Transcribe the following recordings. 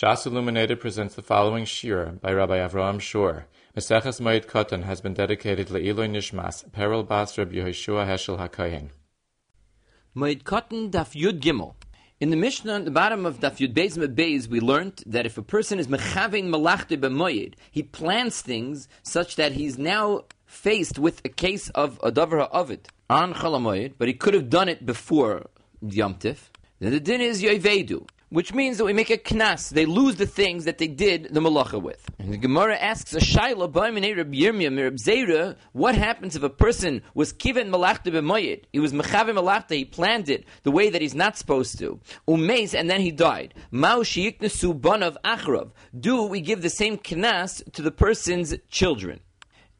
Shas Illuminated presents the following shir by Rabbi Avraham Schorr. Meseches Moed Katan has been dedicated Le'iloi Nishmas, Peril Bas Rabbi Yehoshua Heschel HaKohen. Moed Katan Daf Yud Gimel. In the Mishnah, at the bottom of Daf Yud Beis Beis, we learned that if a person is mechavein malachte b'moyed, he plans things such that he's now faced with a case of a davar ha'avid on chalamoyed, but he could have done it before Yom Tif. Then the din is yoivedu which means that we make a knas. They lose the things that they did the malacha with. And the Gemara asks a shaila Yirmiyah, what happens if a person was kiven malachta b'moyed? He was mechavim malachta, he planned it the way that he's not supposed to. Umeis, and then he died. Mao shiyiknesu banav achrav. Do we give the same knas to the person's children?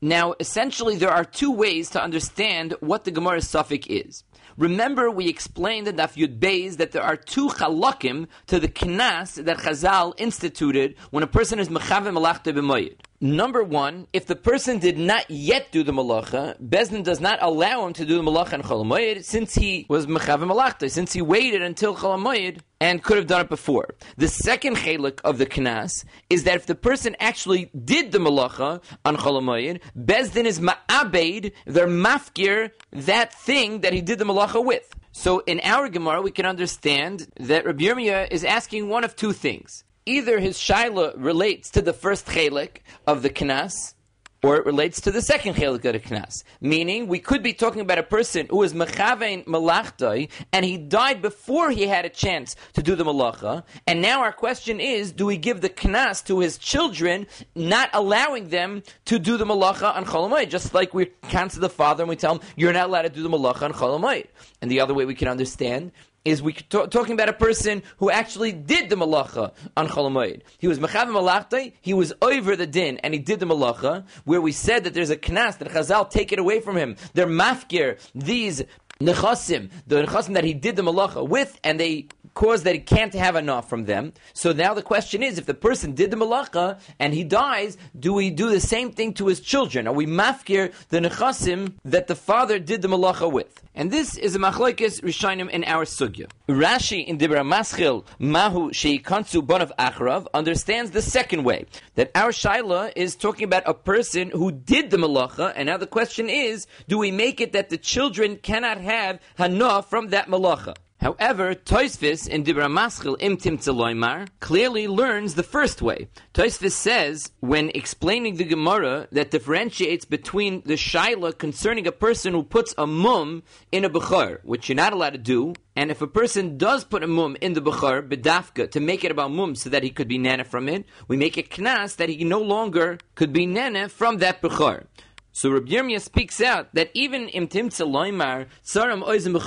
Now, essentially, there are two ways to understand what the Gemara's suffix is. Remember, we explained in Daf Yud Beis that there are two chalakim to the knas that Chazal instituted when a person is mechavim malachta b'moyed. Number one, if the person did not yet do the malacha, Bezdin does not allow him to do the malacha in Cholamoyed since he was mechavim malachta, since he waited until Cholamoyed and could have done it before. The second chalik of the knas is that if the person actually did the malacha on Cholamoyed, Bezdin is ma'abed, they're mafkir, that thing that he did the malacha with. So in our Gemara, we can understand that Rabbi Yirmiyah is asking one of two things either his shaila relates to the first chelik of the knas, or it relates to the second chelik of the knas. Meaning, we could be talking about a person who is mechavein malachtai, and he died before he had a chance to do the malacha. And now our question is, do we give the knas to his children, not allowing them to do the malacha on cholamayit? Just like we cancel the father and we tell him, you're not allowed to do the malacha on cholamayit. And the other way we can understand is we talking about a person who actually did the malacha on Cholamoid. He was mechav malachta, he was over the din, and he did the malacha, where we said that there's a knas, that Chazal take it away from him. They're mafkir, these nechasim, the nechasim that he did the malacha with, and they cause that he can't have enough from them. So now the question is, if the person did the malacha and he dies, do we do the same thing to his children? Are we mafkir the nechasim that the father did the malacha with? And this is a machlokes rishonim in our sugya. Rashi in Dibra Maschil Mahu Sheikantsu Bonav Achrav understands the second way that our shaila is talking about a person who did the malacha, and now the question is, do we make it that the children cannot have hana from that malacha? However, Toisvis in Dibra Maschil Imtim Tzeloimar clearly learns the first way. Toisvis says, when explaining the Gemara, that differentiates between the Shaila concerning a person who puts a mum in a Bechar, which you're not allowed to do, and if a person does put a mum in the Bechar, bedafka, to make it about mum so that he could be nana from it, we make a knas that he no longer could be nana from that Bechar. So Rabbi Yirmiyah speaks out that even im timtze loimar saram oizim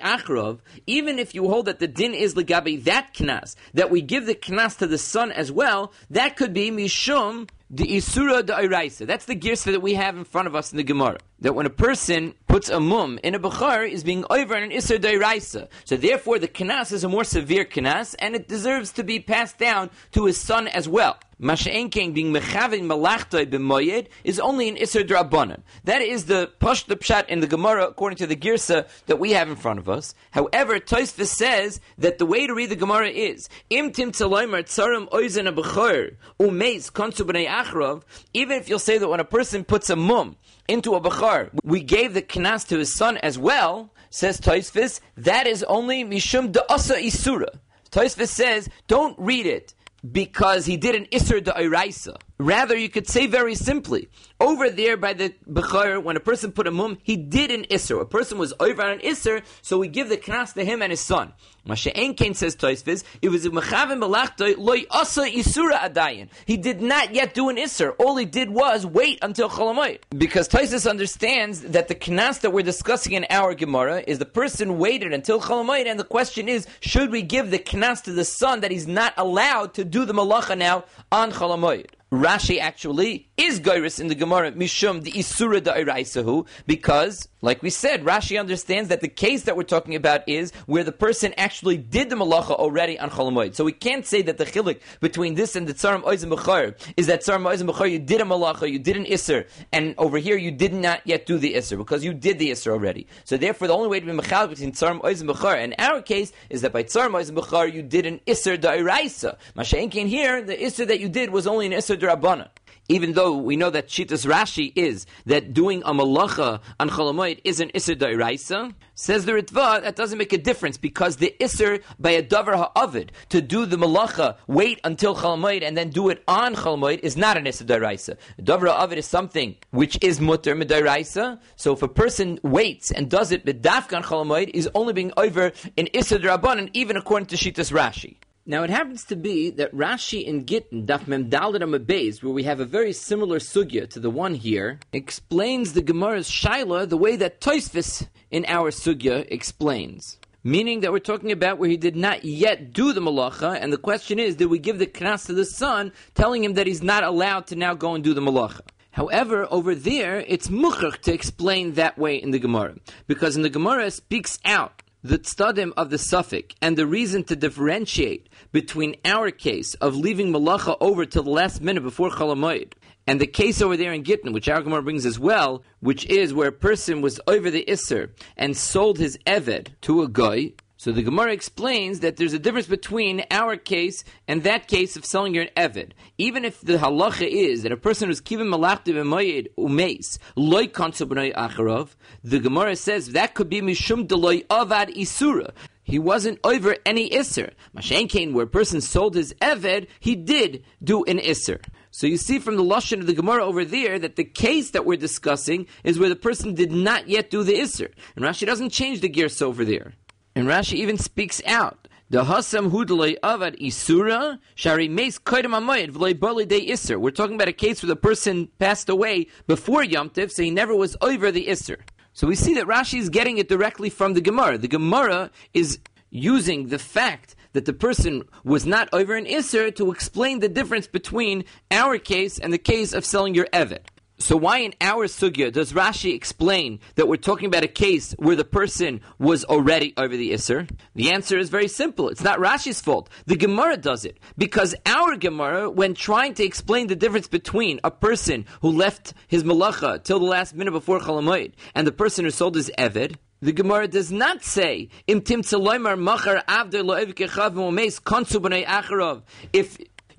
achrov, even if you hold that the din is legabe that knas, that we give the knas to the son as well, that could be mishum the Isura Iraisa. That's the girsa that we have in front of us in the Gemara. That when a person puts a mum in a Bechar, is being over an Isur Iraisa. So therefore the Kanas is a more severe Kanas, and it deserves to be passed down to his son as well. Masha'enking being mechavin malachtoi b'moyed is only an iser drabanan. That is the push the pshat in the Gemara according to the girsa that we have in front of us. However, Tosfos says that the way to read the Gemara is im tim tzaloimer tzarim oizen a b'chor umeis konsu b'nei achrov. Even if you'll say that when a person puts a mum into a b'char, we gave the knas to his son as well. Says Tosfos, that is only mishum asa isura. Tosfos says, don't read it because he did an Isser Da'iraisa. Rather, you could say very simply, over there by the Bechor, when a person put a mum, he did an Isser. A person was over on an Isser, so we give the knas to him and his son. Masha Enkain says Toisviz, it was a Mechavim Malachta, loy asa Isura Adayin. He did not yet do an Isser. All he did was wait until Cholamoy. Because Toisviz understands that the knas that we're discussing in our Gemara is the person waited until Cholamoy, and the question is, should we give the knas to the son that he's not allowed to do the Malacha now on Cholamoy? Rashi actually is Gairis in the Gemara Mishum the Isura Da'iraisahu because, like we said, Rashi understands that the case that we're talking about is where the person actually did the malacha already on Cholamoid. So we can't say that the chilik between this and the tzarim oizim b'char is that tzarim oizim b'char you did a malacha, you did an iser, and over here you did not yet do the iser because you did the iser already. So therefore, the only way to be mechal between tzarim oizim b'char in our case is that by tzarim oizim b'char you did an iser da'iraisa. Mashenkin here, the iser that you did was only an iser da'rabana even though we know that Shitas Rashi is that doing a malacha on Cholamoid is an Isser Dairaisa, says the Ritva, that doesn't make a difference because the Isser by a Davar Ha'avid to do the malacha, wait until Cholamoid and then do it on Cholamoid is not an Isser Dairaisa. Davar Ha'avid is something which is Mutter Midairaisa, so if a person waits and does it B'dafka on Cholamoid, is only being over in Isser Darabanan, even according to Shitas Rashi. Now it happens to be that Rashi in Gittin, Daf Mem Dalit Beis, where we have a very similar sugya to the one here, explains the Gemara's Shaila the way that Toisvis in our sugya explains. Meaning that we're talking about where he did not yet do the malacha, and the question is, did we give the knas to the son, telling him that he's not allowed to now go and do the malacha? However, over there, it's muchach to explain that way in the Gemara. Because in the Gemara speaks out the tzadim of the suffix and the reason to differentiate between our case of leaving malacha over till the last minute before chalamoid and the case over there in Gittin, which our Gemara brings as well, which is where a person was over the Isser and sold his Eved to a guy, so the Gemara explains that there's a difference between our case and that case of selling your Eved. Even if the halacha is that a person who's kivim malachtiv emayid umeis loy b'nei acharov, the Gemara says that could be mishum deloy avad isura. He wasn't over any isser. Mashen where a person sold his Eved, he did do an isser. So you see from the lashon of the Gemara over there that the case that we're discussing is where the person did not yet do the isser, and Rashi doesn't change the gears over there. And Rashi even speaks out. The hasam hudloi avad isura shari meis de iser. We're talking about a case where the person passed away before Yom Tiv, so he never was over the iser. So we see that Rashi is getting it directly from the Gemara. The Gemara is using the fact that the person was not over an iser to explain the difference between our case and the case of selling your evet. So why in our sugya does Rashi explain that we're talking about a case where the person was already over the Isser? The answer is very simple. It's not Rashi's fault. The Gemara does it. Because our Gemara, when trying to explain the difference between a person who left his malacha till the last minute before Chalamoid and the person who sold his Eved, the Gemara does not say if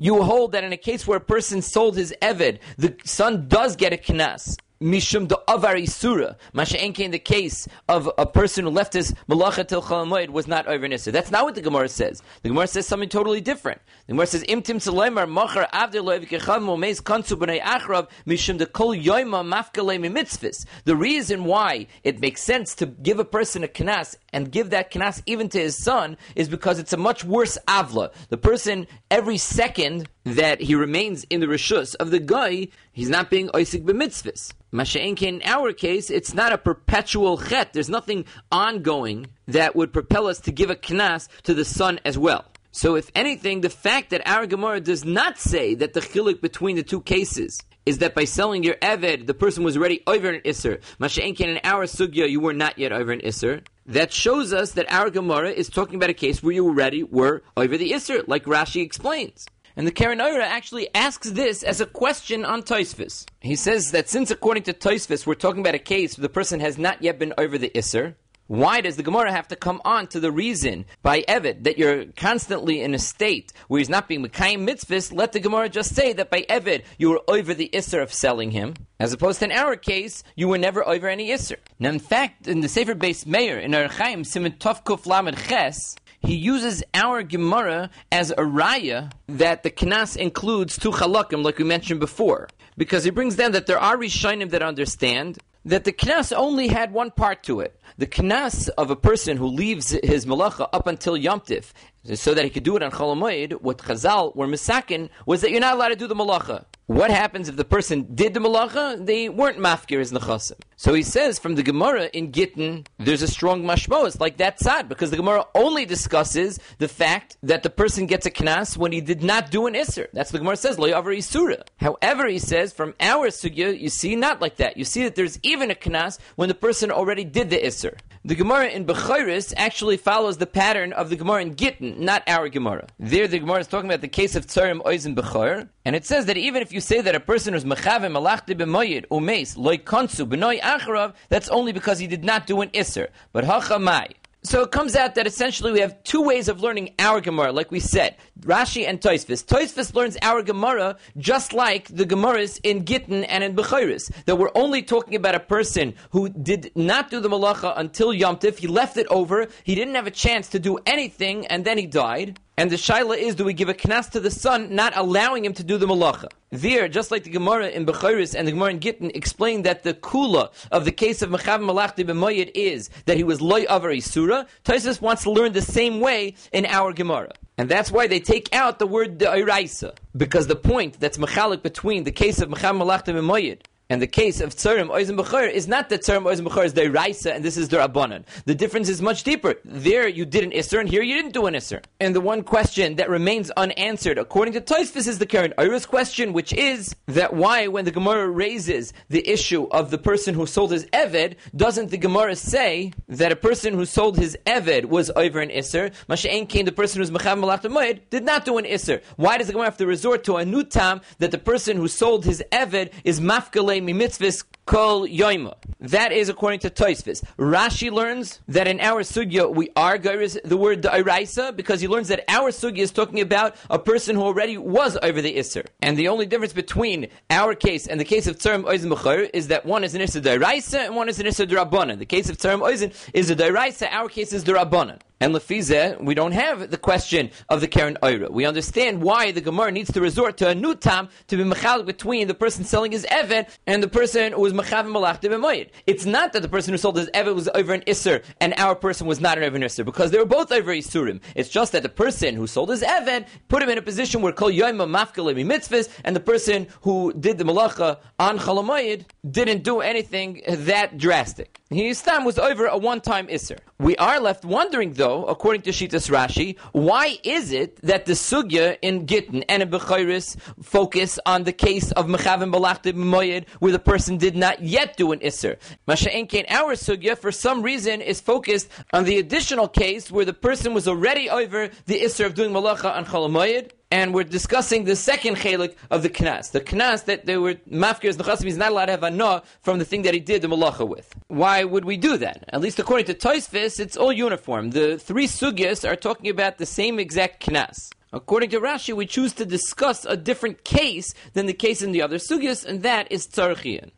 you hold that in a case where a person sold his Eved, the son does get a knas mishum the avar isura. Masha in the case of a person who left his malacha till chalamoid was not over nisa. That's not what the Gemara says. The Gemara says something totally different. The Gemara says imtim salemar machar avder loev kecham momeis kansu b'nei achrav mishum the kol yoima mafkalei mitzvahs. The reason why it makes sense to give a person a knas and give that knas even to his son is because it's a much worse avla. The person every second that he remains in the rishus of the guy, he's not being oisik b'mitzvahs. Masha'enke, in our case, it's not a perpetual chet. There's nothing ongoing that would propel us to give a knas to the son as well. So, if anything, the fact that our Gemara does not say that the chilik between the two cases is that by selling your Eved, the person was already over an Isser. Masha'enken, in our Sugya, you were not yet over an Isser. That shows us that our Gemara is talking about a case where you already were over the Isser, like Rashi explains. And the Karen Oira actually asks this as a question on Toisvis. He says that since according to Toisvis we're talking about a case where the person has not yet been over the Isser, why does the Gemara have to come on to the reason by Evid that you're constantly in a state where he's not being Mekayim mitzvahs? Let the Gemara just say that by Evid you were over the Isser of selling him, as opposed to in our case, you were never over any Isser. Now, in fact, in the Sefer based Mayor, in Archaim, Simon Tov Kuf Lamed Ches, he uses our Gemara as a raya that the Knas includes two halakim, like we mentioned before. Because he brings down that there are Rishonim that understand that the Knas only had one part to it. The Knas of a person who leaves his malacha up until Yom Tif, so that he could do it on Cholamoid, what Chazal were misakin was that you're not allowed to do the malacha. What happens if the person did the malacha? They weren't mafkir as nechasim. So he says from the Gemara in Gittin, there's a strong mashmos like that sad because the Gemara only discusses the fact that the person gets a knas when he did not do an isser. That's what the Gemara says, lo yavar isura. However, he says from our sugya, you see not like that. You see that there's even a knas when the person already did the isser. The Gemara in Bechoris actually follows the pattern of the Gemara in Gittin, not our Gemara. There, the Gemara is talking about the case of Tzarim Oizen Bechor, and it says that even if you say that a person who's Mechavim Malachti B'moyed Umeis Loi Konsu B'noi Acharav, that's only because he did not do an Isser. But Hachamai, so it comes out that essentially we have two ways of learning our Gemara, like we said, Rashi and Toisvis. Toisvis learns our Gemara just like the Gemaras in Gittin and in Bechiris, that we're only talking about a person who did not do the malacha until Yom Tif. He left it over. He didn't have a chance to do anything, and then he died. And the shaila is, do we give a knas to the son, not allowing him to do the malacha? There, just like the Gemara in Bechiris and the Gemara in Gittin explained that the kula of the case of Mechav Malachti b'moyed is that he was loy avar surah. Taisus wants to learn the same way in our Gemara. And that's why they take out the word the Iraisa. Because the point that's mechalik between the case of Mechav Malachti b'moyed and the case of Tzarim Oizim Bechor is not that Tzarim Oizim Bechor is the Raisa and this is the Rabbanan. The difference is much deeper. There you did an Isser and here you didn't do an Isser. And the one question that remains unanswered according to Toisvis is the Karen Iris question, which is that why when the Gemara raises the issue of the person who sold his Eved, doesn't the Gemara say that a person who sold his Eved was over an Isser? Masha'en came the person who who's Mecham Malach did not do an Isser. Why does the Gemara have to resort to a new tam that the person who sold his Eved is Mafkale mitzvahs kol yoima. That is according to Toisvis. Rashi learns that in our sugya we are gairis the word da'iraisa because he learns that our sugya is talking about a person who already was over the isser. And the only difference between our case and the case of tzarim oizen b'chayr is that one is an isser da'iraisa and one is an isser da'rabanan. The case of tzarim oizen is a da'iraisa, our case is da'rabanan. And Lefize, we don't have the question of the Karen Oira. We understand why the Gemara needs to resort to a new tam to be mechal between the person selling his Evet and the person who b'moyed. It's not that the person who sold his Evet was over an Isser and our person was not an over an Isser, because they were both over Isurim. It's just that the person who sold his Evet put him in a position where kol yoima mafkalemi mitzvahs, and the person who did the malacha on chalamayid didn't do anything that drastic. His time was over a one-time Isser. We are left wondering though, according to Shitas Rashi, why is it that the sugya in Gittin and in Bechiris focus on the case of Mechavim Balachtim Moyed, where the person did not yet do an Isser? Masha'en Kain, our sugya, for some reason, is focused on the additional case where the person was already over the Isser of doing Malacha on Chalamoyed, and we're discussing the second chelik of the knas. The knas that they were mafkir nechasim is not allowed to have a no from the thing that he did the malacha with. Why would we do that? At least according to Toisvis, it's all uniform. The three sugyas are talking about the same exact knas. According to Rashi, we choose to discuss a different case than the case in the other sugyas, and that is tzarchian.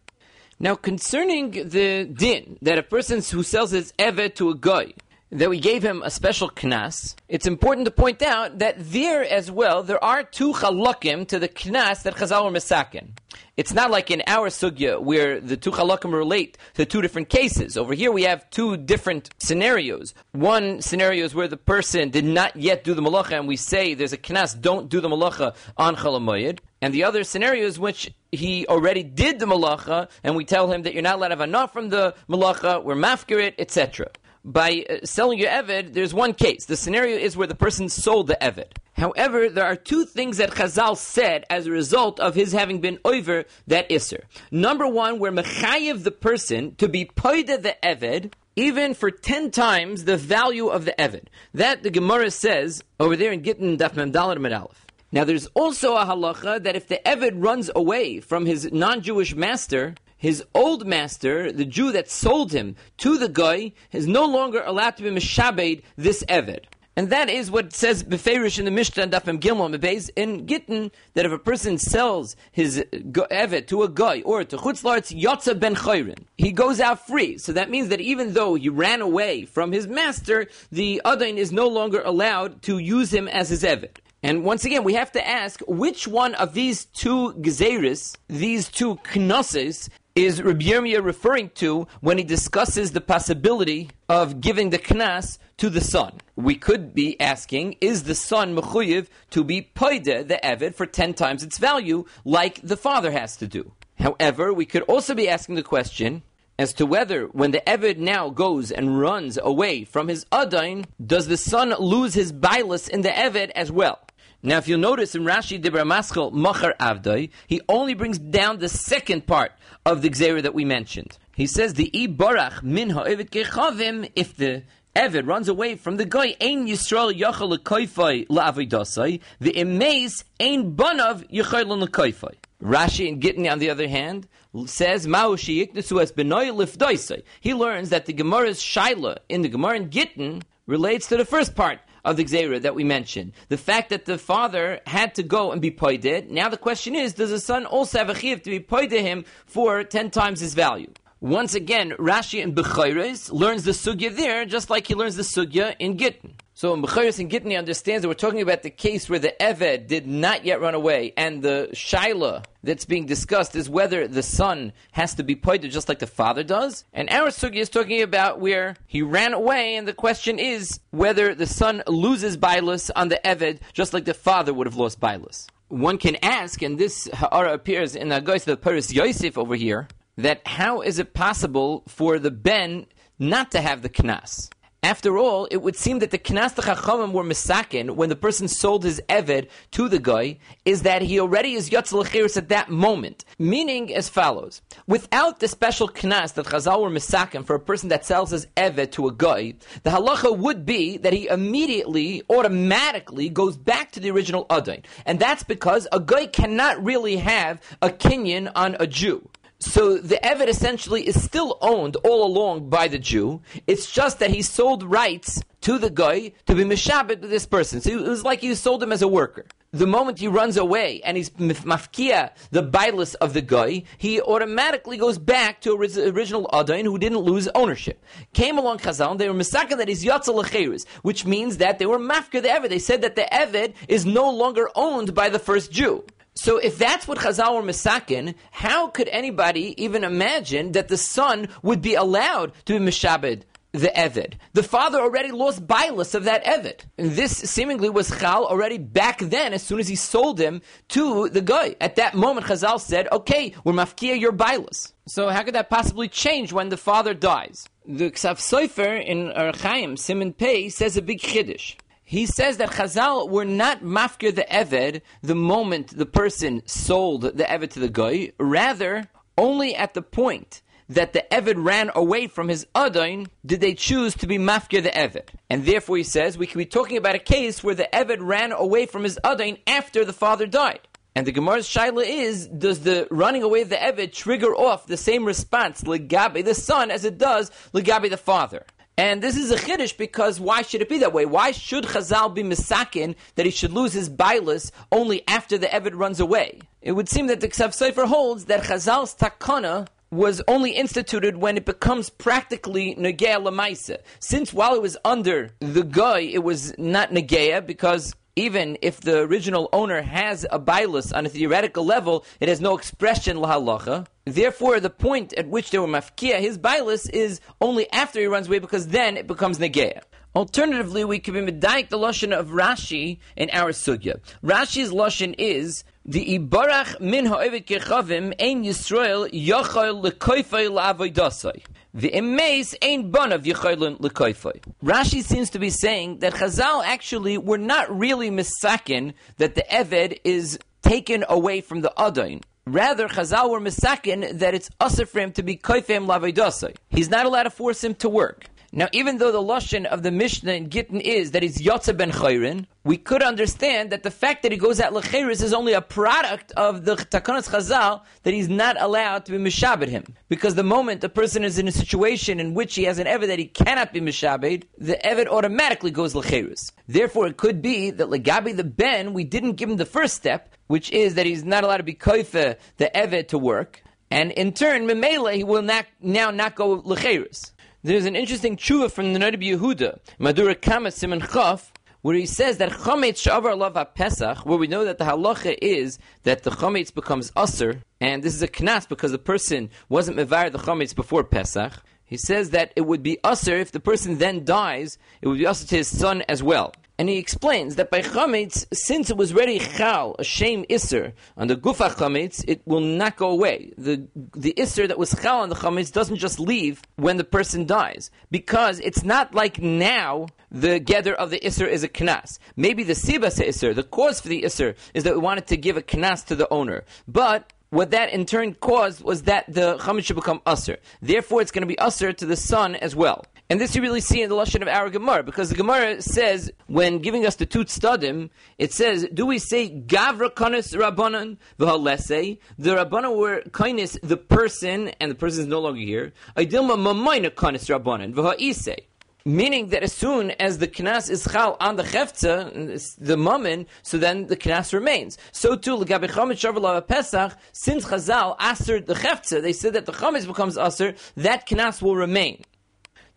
Now, concerning the din that a person who sells his evet to a guy that we gave him a special knas, it's important to point out that there as well, there are two chalakim to the knas that Chazal were misakin. It's not like in our sugya where the two chalakim relate to two different cases. Over here we have two different scenarios. One scenario is where the person did not yet do the malacha and we say there's a knas, don't do the malacha on chalamoyed. And the other scenario is which he already did the malacha and we tell him that you're not allowed to have enough from the malacha, we're mafkirit, etc by uh, selling your Eved, there's one case. The scenario is where the person sold the Eved. However, there are two things that Chazal said as a result of his having been over that Isser. Number one, we're mechayiv the person to be poida the Eved, even for ten times the value of the Eved. That the Gemara says over there in Gittin Daf Memdalit Medalef. Now, there's also a halacha that if the Eved runs away from his non-Jewish master, his old master, the Jew that sold him to the guy, is no longer allowed to be mishabed this Eved. And that is what says Beferish in the Mishnah Dafim Gilmon Bebeis in Gittin that if a person sells his Evet to a guy or to Chutzlarts Yotza ben Chayrin, he goes out free. So that means that even though he ran away from his master, the Adain is no longer allowed to use him as his Evet. And once again, we have to ask which one of these two gezeris, these two knosses, is Rabbi Yirmiyah referring to when he discusses the possibility of giving the knas to the son? We could be asking, is the son mechuyev to be paide, the eved, for ten times its value, like the father has to do? However, we could also be asking the question as to whether, when the Eved now goes and runs away from his Adain, does the son lose his bilus in the Eved as well? Now, if you'll notice in Rashi Dibra Maschel Machar Avdoi, he only brings down the second part of the Gzera that we mentioned. He says the ibarach min ha'evet kechavim if the Evid runs away from the guy. Ein Yisrael yachal lekoifai la'avidasai. The emes ein banav yachal lekoifai. Rashi and Gittin, on the other hand, says Mao sheyiknesu es benoy lifdoisai. He learns that the Gemara's shaila in the Gemara in Gittin relates to the first part of the Xera that we mentioned. The fact that the father had to go and be poided. Now the question is, does the son also have a chiv to be poided him for ten times his value? Once again, Rashi in Bechayres learns the sugya there, just like he learns the sugya in Gittin. So in and Gittin, understands that we're talking about the case where the Eved did not yet run away, and the Shaila that's being discussed is whether the son has to be pointed just like the father does. And our sugya is talking about where he ran away, and the question is whether the son loses Bailus on the Eved just like the father would have lost Bailus. One can ask, and this ha'ara appears in the Agos of Paris Yosef over here, that how is it possible for the ben not to have the knas? After all, it would seem that the knas chachamim were misakin when the person sold his eved to the guy is that he already is yotzel at that moment. Meaning as follows: without the special knas that Chazal were misakin for a person that sells his eved to a guy, the halacha would be that he immediately, automatically goes back to the original adain, and that's because a guy cannot really have a kinyan on a Jew. So the Eved essentially is still owned all along by the Jew. It's just that he sold rights to the guy to be mishabed with this person. So it was like he sold him as a worker. The moment he runs away and he's mafkia the bailus of the guy, he automatically goes back to original Adain who didn't lose ownership. Came along Chazal, they were misaka that he's yatzel which means that they were mafkia the Eved. They said that the Eved is no longer owned by the first Jew. So if that's what Chazal were misakin, how could anybody even imagine that the son would be allowed to be mishabed the Eved. The father already lost Bailus of that Eved. And this seemingly was Chal already back then, as soon as he sold him to the guy. At that moment, Chazal said, okay, we're mafkia your Bailus. So how could that possibly change when the father dies? The Ksav Sofer in Archaim, Simon Pei, says a big chiddush. He says that Chazal were not mafkir the Eved the moment the person sold the Eved to the guy, rather, only at the point that the Eved ran away from his Adain, did they choose to be mafkir the Eved. And therefore he says we can be talking about a case where the Eved ran away from his Adain after the father died. And the Gemara's shaila is, does the running away of the Eved trigger off the same response, Legabe the son, as it does Legabe the father? And this is a chiddush because why should it be that way? Why should Chazal be misakin that he should lose his bailus only after the Evid runs away? It would seem that the Ksav Sofer holds that Chazal's takana was only instituted when it becomes practically Negea Lamaisa. Since while it was under the guy, it was not Negea because even if the original owner has a bailus on a theoretical level, it has no expression lahalacha. Therefore, the point at which they were mafkia, his bailus is only after he runs away because then it becomes negeya. Alternatively, we can be medayik the lashon of Rashi in our sugya. Rashi's lashon is the ibarach min ha'evet kechavim ein Yisrael yachal lekoifei la'avoidasai. The emes ain't banav yichaylin lekoifei. Rashi seems to be saying that Chazal actually were not really misakin that the Eved is taken away from the Adain. Rather, Chazal were misakin that it's usher for him to be koifem lavedasai. He's not allowed to force him to work. Now, even though the lashon of the Mishnah in Gittin is that he's Yotze ben Chayrin, we could understand that the fact that he goes out lecheres is only a product of the Takanas Chazal that he's not allowed to be mishabed him. Because the moment a person is in a situation in which he has an Eved that he cannot be mishabed, the Eved automatically goes lecheres. Therefore, it could be that Legabi the Ben, we didn't give him the first step, which is that he's not allowed to be koife the Eved to work, and in turn, Memele, he will not, now not go lecheres. There's an interesting tshuva from the Noda Yehuda, Madura Kama Simon Chaf, where he says that chametz shavar lava pesach, where we know that the halacha is that the chametz becomes aser, and this is a knas because the person wasn't mevar the chametz before pesach. He says that it would be aser if the person then dies, it would be aser to his son as well. And he explains that by chametz, since it was ready chal, a shame iser, on the gufa chametz, it will not go away. The the iser that was chal on the chametz doesn't just leave when the person dies, because it's not like now the gather of the iser is a knas. Maybe the sibas iser, the cause for the iser, is that we wanted to give a knas to the owner, but what that in turn caused was that the chametz should become usher. Therefore, it's going to be usher to the son as well. And this you really see in the lashon of our Gemara, because the Gemara says when giving us the tut stadim, it says, "Do we say gavra kanis rabbanan v'halese?" The rabbanan were kindness the person, and the person is no longer here. Aidilma mamayna kanis rabbanan v'ha'ise. Meaning that as soon as the knas is chal on the chefza, the mammon, so then the knas remains. So too, l'gabe chametz shavulah pesach, since Chazal asered the chefza, they said that the chametz becomes aser, that knas will remain.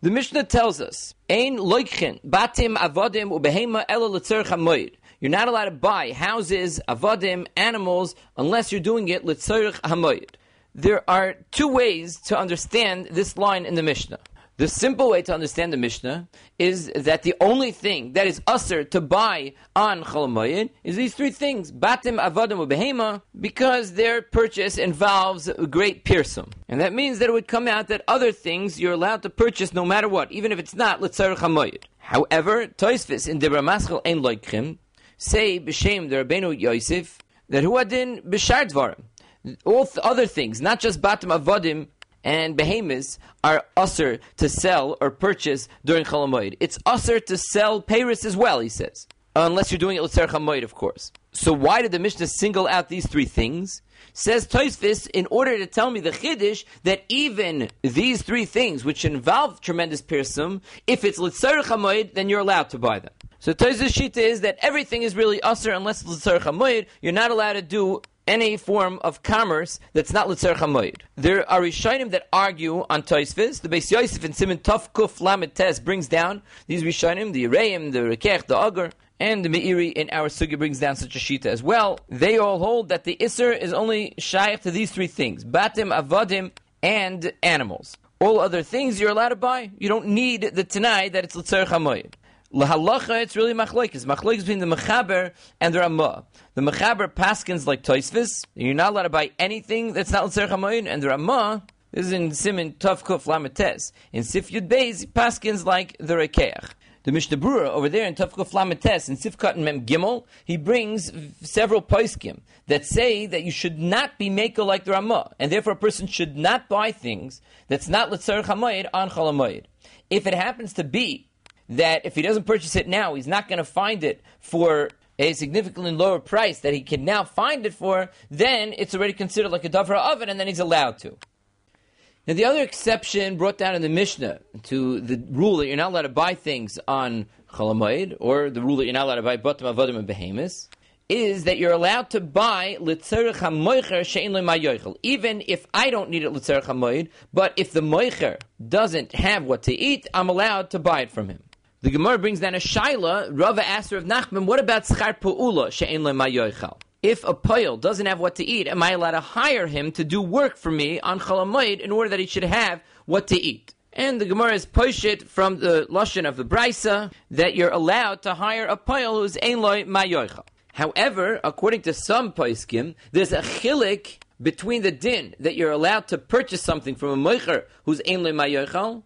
The Mishnah tells us, Ein loikhin, batim avodim ubehema ela hamoyed. You're not allowed to buy houses, avodim, animals, unless you're doing it letzerch hamoyed. There are two ways to understand this line in the Mishnah. The simple way to understand the Mishnah is that the only thing that is usher to buy on Cholamoyed is these three things: batim, avodim, behema, because their purchase involves great pirsum, and that means that it would come out that other things you're allowed to purchase no matter what, even if it's not letzarich hamoyed. However, Toisvis in Debra Maschel Ein Loikrim say b'shem the Rabbeinu Yosef that huadin b'shar dvarim. All th- other things, not just batim avodim and behemoths are usher to sell or purchase during Cholamoid. It's usher to sell Paris as well, he says. Unless you're doing it L'tzer Chamoid, of course. So why did the Mishnah single out these three things? Says Toisvis, in order to tell me the Chiddush that even these three things, which involve tremendous pirsum, if it's L'tzer Chamoid, then you're allowed to buy them. So Toisvis Shita is that everything is really usher unless it's L'tzer Chamoid, you're not allowed to do any form of commerce that's not Litzer Chamoyed. There are Rishonim that argue on Toisvis. The Beis Yosef and Simon Tov Kuf Tes brings down these Rishonim, the Yereim, the Rekech, the Agar, and the Meiri in our Sugi brings down such a Shita as well. They all hold that the Isser is only shy to these three things Batim, Avodim, and animals. All other things you're allowed to buy. You don't need the Tanai that it's Litzer Chamoyed. Lahalacha, it's really machlokes. Machlokes between the mechaber and the ramah. The mechaber paskins like toisvis. You're not allowed to buy anything that's not l'tzerich hamoyin. And the ramah, this is in Simon Tov Kuf Lametes. In Sif Yud Beis, paskins like the rekeach. The Mishnah Brura over there in Tov Kuf Lametes in Sifkat and Mem Gimel, he brings several poiskim that say that you should not be maker like the Ramah, and therefore a person should not buy things that's not l'tzerich hamoyed on chalamoyed. If it happens to be that if he doesn't purchase it now, he's not going to find it for a significantly lower price that he can now find it for, then it's already considered like a davar oven, and then he's allowed to. Now, the other exception brought down in the Mishnah to the rule that you're not allowed to buy things on Cholamoid, or the rule that you're not allowed to buy Batam Avodim and Behemoths, is that you're allowed to buy. Even if I don't need it but if the Moicher doesn't have what to eat, I'm allowed to buy it from him. The Gemara brings down a shaila. Rava asked of Nachman, "What about schar pu'ula she'en mayoichal? If a poil doesn't have what to eat, am I allowed to hire him to do work for me on chalamoid in order that he should have what to eat?" And the Gemara is poshit from the lashon of the brisa that you're allowed to hire a poil who's ein mayoichal. However, according to some poiskim, there's a chilik between the din that you're allowed to purchase something from a moicher who's ein mayoichal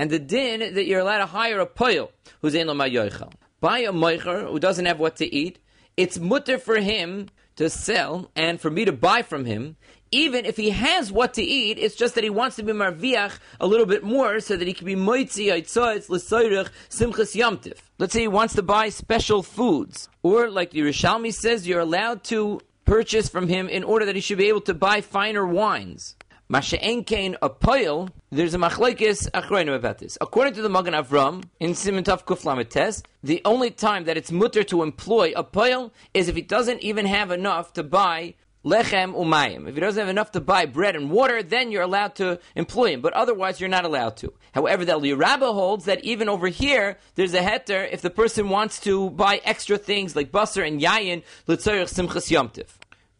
and the din that you're allowed to hire a poil who's in yoichal. Buy a moicher who doesn't have what to eat, it's mutter for him to sell and for me to buy from him, even if he has what to eat, it's just that he wants to be marviach a little bit more so that he can be moitzi aitzotz l'soyrech simchas yamtiv. Let's say he wants to buy special foods, or like the Yerushalmi says, you're allowed to purchase from him in order that he should be able to buy finer wines. Masha'en kain a poil, there's a machlekes achroinu about this. According to the Magen Avram, in Simon Tav Kuflamet the only time that it's mutter to employ a is if he doesn't even have enough to buy lechem umayim. If he doesn't have enough to buy bread and water, then you're allowed to employ him. But otherwise, you're not allowed to. However, the Lirabba holds that even over here, there's a heter if the person wants to buy extra things like basar and yayin, l'tzorich simchas yomtiv.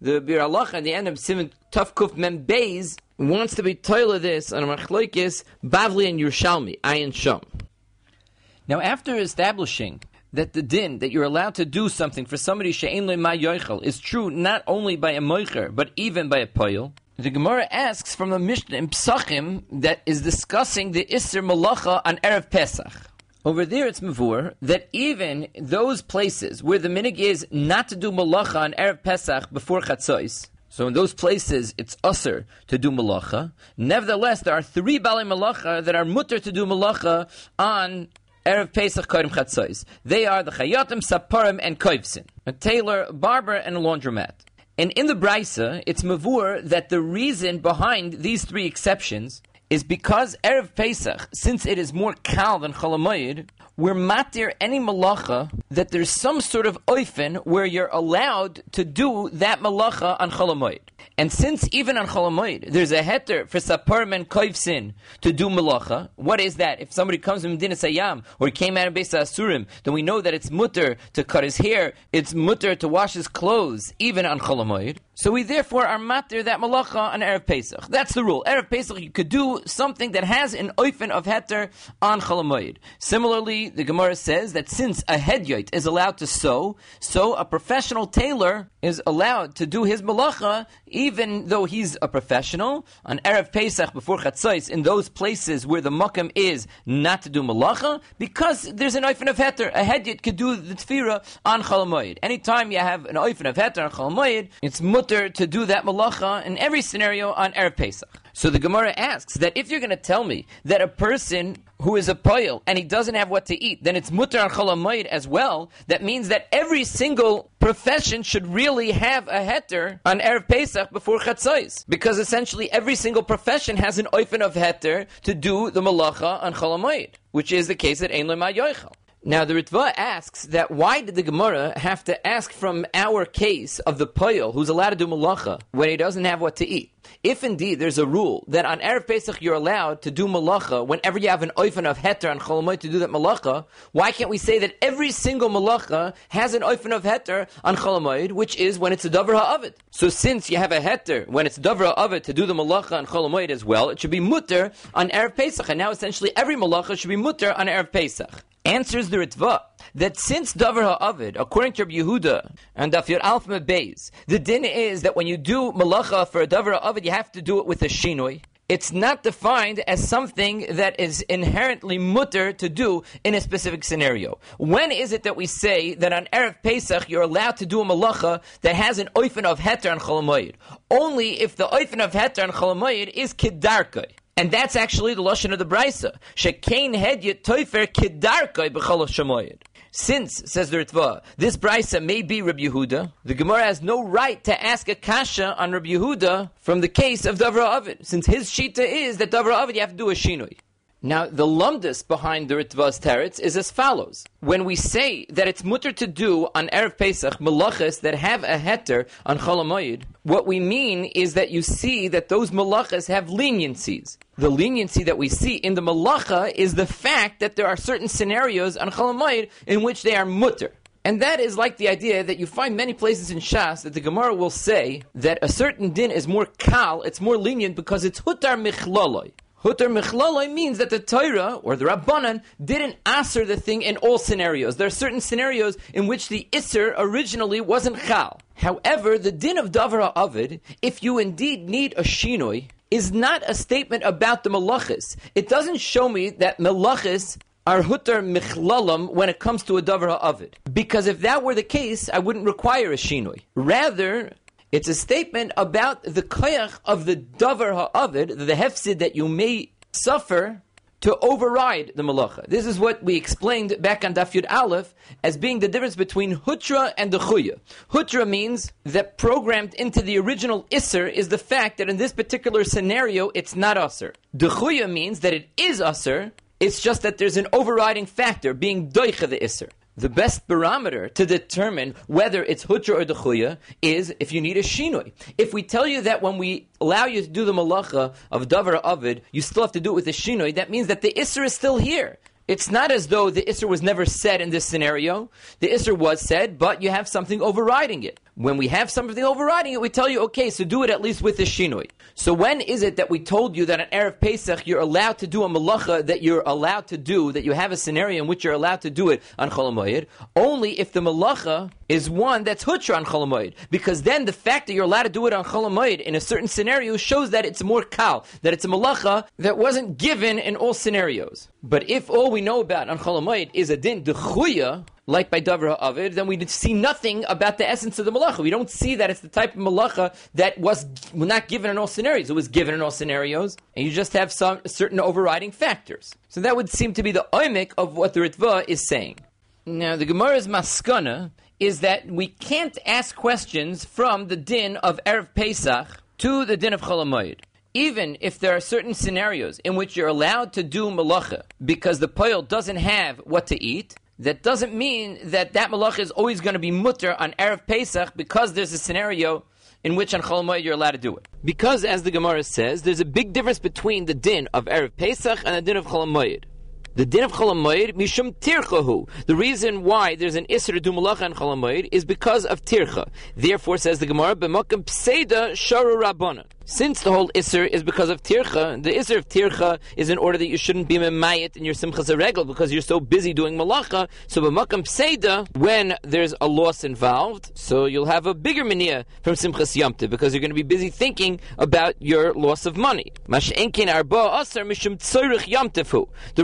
The Biur Halacha at the end of Simon Tav Kuf Mem Beis wants to be toilet this on a machloikis Bavli and Yerushalmi, Ayin Shom. Now, after establishing that the din that you're allowed to do something for somebody she'en ma is true not only by a moicher but even by a poil. The Gemara asks from the Mishnah in Psachim that is discussing the Isser Malacha on erev Pesach. Over there, it's mavur that even those places where the minig is not to do malacha on erev Pesach before chatzos, So in those places, it's usr to do malacha. Nevertheless, there are three bali malacha that are mutter to do malacha on Erev Pesach Kodim Chatzos. They are the Chayotim, Saparim, and Koivsin. A tailor, barber, and a laundromat. And in the Brisa, it's mavur that the reason behind these three exceptions is because Erev Pesach, since it is more kal than Cholamoyed, we're matir any malacha that there's some sort of oifen where you're allowed to do that malacha on Cholamoyed. And since even on Cholamoid, there's a heter for Saparim and Koivsin to do malacha, what is that? If somebody comes from Medina Sayyam or came out of Besa Asurim, then we know that it's mutter to cut his hair, it's mutter to wash his clothes, even on Cholamoid. So we therefore are matir that malacha on Erev Pesach. That's the rule. Erev Pesach, you could do something that has an oifen of heter on Cholamoid. Similarly, the Gemara says that since a hedyot is allowed to sew, so a professional tailor is allowed to do his malacha even though he's a professional, on Erev Pesach before Chatzais, in those places where the makam is not to do malacha, because there's an oifen of heter. A hedyot could do the tefira on Chalamoyed. Anytime you have an oifen of heter on Chalamoyed, it's mutter to do that malacha in every scenario on Erev Pesach. So the Gemara asks that if you're going to tell me that a person who is a poil and he doesn't have what to eat, then it's mutter on cholamayid as well. That means that every single profession should really have a heter on erev Pesach before chatzais, because essentially every single profession has an oifen of heter to do the malacha on cholamayid, which is the case at ein yoichel. Now the Ritva asks that why did the Gemara have to ask from our case of the poil who's allowed to do malacha when he doesn't have what to eat? If indeed there's a rule that on Erev Pesach you're allowed to do malacha whenever you have an oifen of heter and cholamoy to do that malacha, why can't we say that every single malacha has an oifen of heter on cholamoy, which is when it's a davar ha'avid? So since you have a heter when it's davar ha'avid to do the malacha on cholamoy as well, it should be mutter on Erev Pesach, and now essentially every malacha should be mutter on Erev Pesach answers the Ritva that since Davar Ha'avid, according to Rabbi Yehuda and Dafir Alpha Beis, the din is that when you do malacha for a Davar Ha'avid, you have to do it with a shinoi. It's not defined as something that is inherently mutter to do in a specific scenario. When is it that we say that on Erev Pesach you're allowed to do a malacha that has an oifen of heter and cholamoyed? Only if the oifen of heter and cholamoyed is kedarkai. And that's actually the lashon of the brisa. Shekain shamoyed. Since, says the Ritva, this brisa may be Rabbi Yehuda, the Gemara has no right to ask a kasha on Rabbi Yehuda from the case of Davra Avid, since his shita is that Davra Avid you have to do a shinui. Now, the lumdus behind the Ritva's teretz is as follows. When we say that it's mutter to do on Erev Pesach malachas that have a heter on Cholamoyed, what we mean is that you see that those malachas have leniencies. The leniency that we see in the malacha is the fact that there are certain scenarios on Cholamoyed in which they are mutter. And that is like the idea that you find many places in Shas that the Gemara will say that a certain din is more kal, it's more lenient because it's hutar michloloi. Hutar mechloloi means that the Torah or the Rabbanan didn't answer the thing in all scenarios. There are certain scenarios in which the Isser originally wasn't chal. However, the din of Davara Avid, if you indeed need a shinoi, is not a statement about the malachis. It doesn't show me that malachis are hutar michlalam when it comes to a davar ha'avid. Because if that were the case, I wouldn't require a shinoi. Rather, it's a statement about the koyach of the davar ha'avid, the hefsid that you may suffer to override the malacha. This is what we explained back on Daf Yud Aleph as being the difference between hutra and the chuya. Hutra means that programmed into the original isser is the fact that in this particular scenario it's not usser. The chuya means that it is usser. It's just that there's an overriding factor being doicha the isser the best barometer to determine whether it's hutra or dechuya is if you need a shinoi. If we tell you that when we allow you to do the malacha of davar avid, you still have to do it with a shinoi, that means that the isser is still here. It's not as though the Isser was never said in this scenario. The Isser was said, but you have something overriding it. When we have something overriding it, we tell you, okay, so do it at least with the Shinui. So when is it that we told you that on Erev Pesach you're allowed to do a malacha that you're allowed to do, that you have a scenario in which you're allowed to do it on Cholamoyed? Only if the malacha is one that's hutra on Cholamoyed. Because then the fact that you're allowed to do it on Cholamoyed in a certain scenario shows that it's more kal, that it's a malacha that wasn't given in all scenarios. But if all we know about on Cholamoyed is a din dechuya, like by Davar Ha'avid, then we see nothing about the essence of the malacha. We don't see that it's the type of malacha that was not given in all scenarios. It was given in all scenarios, and you just have some certain overriding factors. So that would seem to be the oimik of what the Ritva is saying. Now, the Gemara's maskana is that we can't ask questions from the din of Erev Pesach to the din of Cholamoyed. Even if there are certain scenarios in which you're allowed to do malacha because the poil doesn't have what to eat, that doesn't mean that that malacha is always going to be mutter on Erev Pesach because there's a scenario in which on Chol you're allowed to do it. Because, as the Gemara says, there's a big difference between the din of Erev Pesach and the din of Chol the din of Cholamoid, Mishum Tirchahu. The reason why there's an Isra to do Malacha in Cholamoid is because of Tircha. Therefore, says the Gemara, B'makam Pseida Sharu Rabbanan. Since the whole Isser is because of Tircha, the Isser of Tircha is in order that you shouldn't be Memayit in your Simchas Regel because you're so busy doing Malacha. So B'makam Pseida, when there's a loss involved, so you'll have a bigger Mania from Simchas Yamte because you're going to be busy thinking about your loss of money. The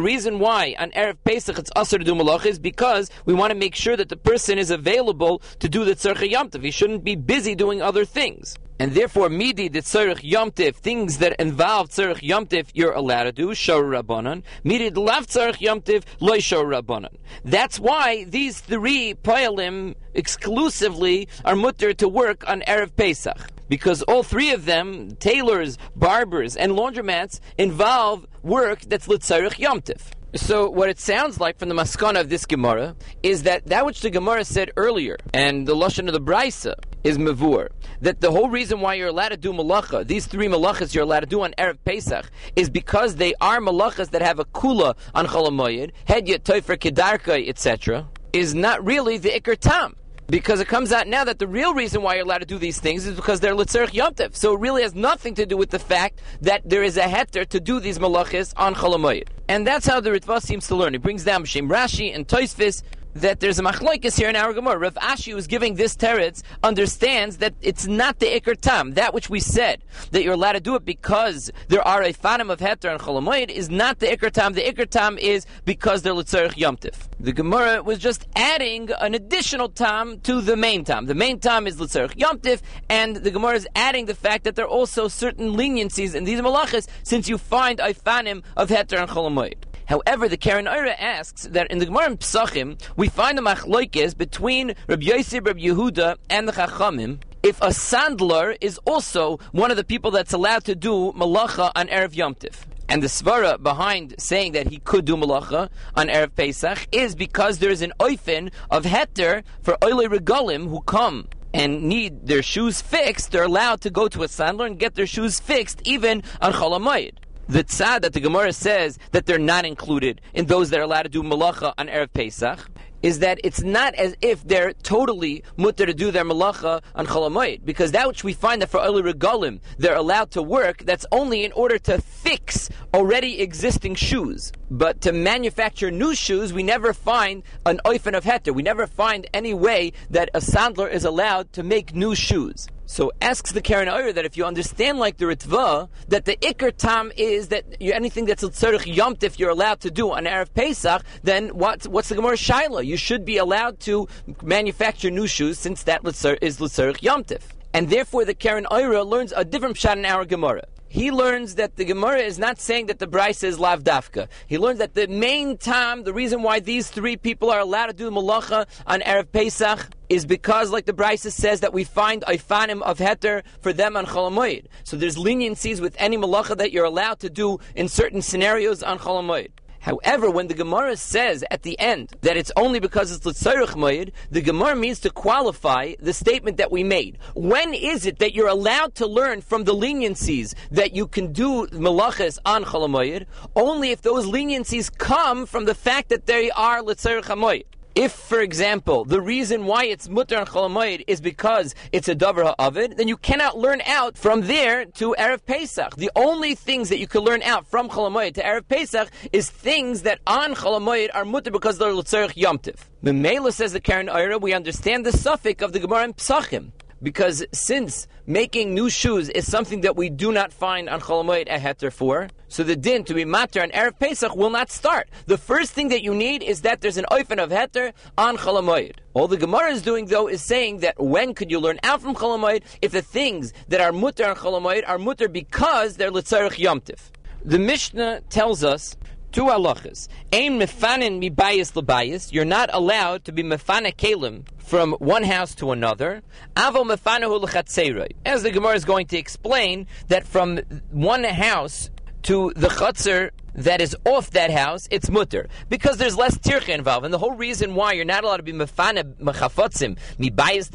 reason why on Erev Pesach it's Asar to do Malacha is because we want to make sure that the person is available to do the Tzorich Yamtev. He shouldn't be busy doing other things and therefore midi the tzarich yomtiv things that involve tzarich yomtiv you're allowed to do shor rabbanon midi the lav tzarich yomtiv loy shor rabbanon that's why these three poyalim exclusively are mutter to work on erev pesach. Because all three of them tailors barbers and laundromats involve work that's litzarich yomtiv so what it sounds like from the maskana of this Gemara is that that which the Gemara said earlier, and the lashon of the Brisa is mavur, that the whole reason why you're allowed to do malacha, these three malachas you're allowed to do on erev Pesach, is because they are malachas that have a kula on cholamoyed, hedyet, toifer, kedarka, etc., is not really the ikr tam because it comes out now that the real reason why you're allowed to do these things is because they're litzerich yomtiv. So it really has nothing to do with the fact that there is a heter to do these malachis on cholamoyed. And that's how the Ritva seems to learn. He brings down Shem Rashi and Toisvis that there's a machlokes here in our Gemara. Rav Ashi, who's giving this teretz, understands that it's not the ikr tam, that which we said, that you're allowed to do it because there are a fanim of heter and cholamoid, is not the ikr tam. The ikr tam is because they're litzarich yomtiv. The Gemara was just adding an additional tam to the main tam. The main tam is litzarich yomtiv, and the Gemara is adding the fact that there are also certain leniencies in these malachas, since you find a fanim of heter and cholamoid. However, the Karen Oira asks that in the Gemara in Psachim, we find a machloikes between Rabbi Yosef, Rabbi Yehuda, and the Chachamim, if a sandler is also one of the people that's allowed to do malacha on Erev Yomtiv. And the svara behind saying that he could do malacha on Erev Pesach is because there is an oifen of heter for oile regalim who come and need their shoes fixed, they're allowed to go to a sandler and get their shoes fixed even on Cholamayid the tzad that the Gemara says that they're not included in those that are allowed to do malacha on Erev Pesach is that it's not as if they're totally mutter to do their malacha on Cholamoid, because that which we find that for Eli Regalim, they're allowed to work, that's only in order to fix already existing shoes. But to manufacture new shoes, we never find an oifen of heter. We never find any way that a sandler is allowed to make new shoes. So asks the Karen Oyer that if you understand like the Ritva, that the Iker Tam is that you, anything that's Tzarech Yomtif you're allowed to do on Erev Pesach, then what's, what's the Gemara Shaila? You should be allowed to manufacture new shoes since that is Tzarech Yomtif. And therefore the Karen Oyer learns a different shot in our Gemara he learns that the Gemara is not saying that the Bryce is lavdafka. He learns that the main time, the reason why these three people are allowed to do malacha on Erev Pesach is because, like the Bryce says, that we find ifanim of heter for them on Cholamoid. So there's leniencies with any malacha that you're allowed to do in certain scenarios on Cholamoid. However, when the Gemara says at the end that it's only because it's Litzarech Moed, the Gemara means to qualify the statement that we made. When is it that you're allowed to learn from the leniencies that you can do malachas on Cholamoyed? Only if those leniencies come from the fact that they are Litzarech Moed. If, for example, the reason why it's mutter and cholamoid is because it's a davar ha'avid, then you cannot learn out from there to Erev Pesach. The only things that you can learn out from cholamoid to Erev Pesach is things that on cholamoid are mutter because they're lutzerich yomtiv. Memela says the Karen Oira, we understand the suffix of the Gemara in Psachim. because since making new shoes is something that we do not find on Cholamoid a heter for, so the din to be matter on Erev Pesach will not start. The first thing that you need is that there's an oifen of heter on Cholamoid. All the Gemara is doing though is saying that when could you learn out from Cholamoid if the things that are mutter on Cholamoid are mutter because they're Litzarech Yomtiv. The Mishnah tells us two halachas. Aim mefanin mi bias lebayis. You're not allowed to be mefana kalim from one house to another. As the Gemara is going to explain that from one house to the chutzner that is off that house, it's mutter. Because there's less tircha involved. And the whole reason why you're not allowed to be mefana mechafotzim, mi bias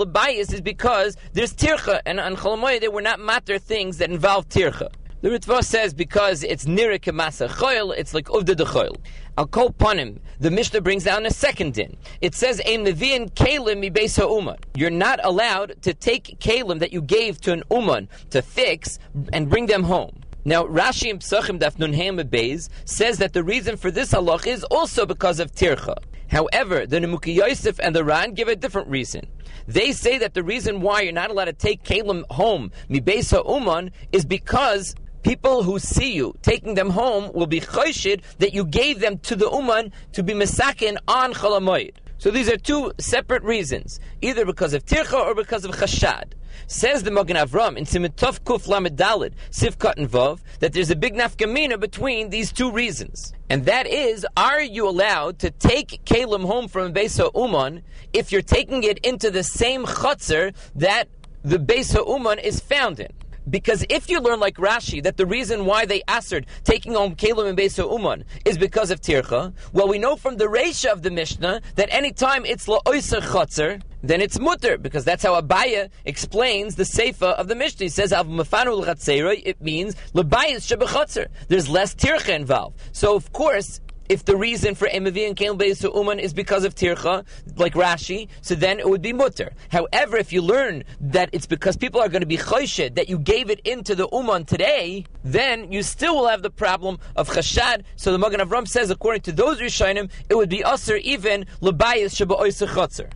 is because there's tircha. And on Cholamoy, they were not matter things that involve tircha. The Ritva says because it's nira kemasa choil, it's like uvda de choil. Al kol panim, the Mishnah brings down a second din. It says ein kalim. You're not allowed to take kalim that you gave to an uman to fix and bring them home. Now, Rashi in Psachim Daf Nun says that the reason for this halach is also because of tircha. However, the Nimukei Yosef and the Ran give a different reason. They say that the reason why you're not allowed to take kalim home, mibesa uman, is because people who see you taking them home will be choshid that you gave them to the uman to be mesakin on cholamoid. So these are two separate reasons, either because of tircha or because of chashad. Says the Magen Avram in Simitov Kuf Lamed Dalid, Sivkat and Vov, that there's a big nafkamina between these two reasons. And that is, are you allowed to take Kalim home from Besa Uman if you're taking it into the same chutzner that the Besa Uman is found in? Because if you learn like Rashi that the reason why they answered taking home Kalim and Beso Uman is because of Tircha, well, we know from the Reisha of the Mishnah that anytime it's La'oiser Chotzer, then it's mutter, because that's how Abaya explains the Seifa of the Mishnah. He says, Av Mafanu it means Labayis Shebechotzer. There's less Tircha involved. So, of course, if the reason for Emavi and Kalim Beis Uman is because of Tircha, like Rashi, so then it would be mutter. However, if you learn that it's because people are going to be choshid, that you gave it into the Uman today, then you still will have the problem of chashad. So the Magen Avram says, according to those Rishonim, it would be usher even lebayis sheba chotzer.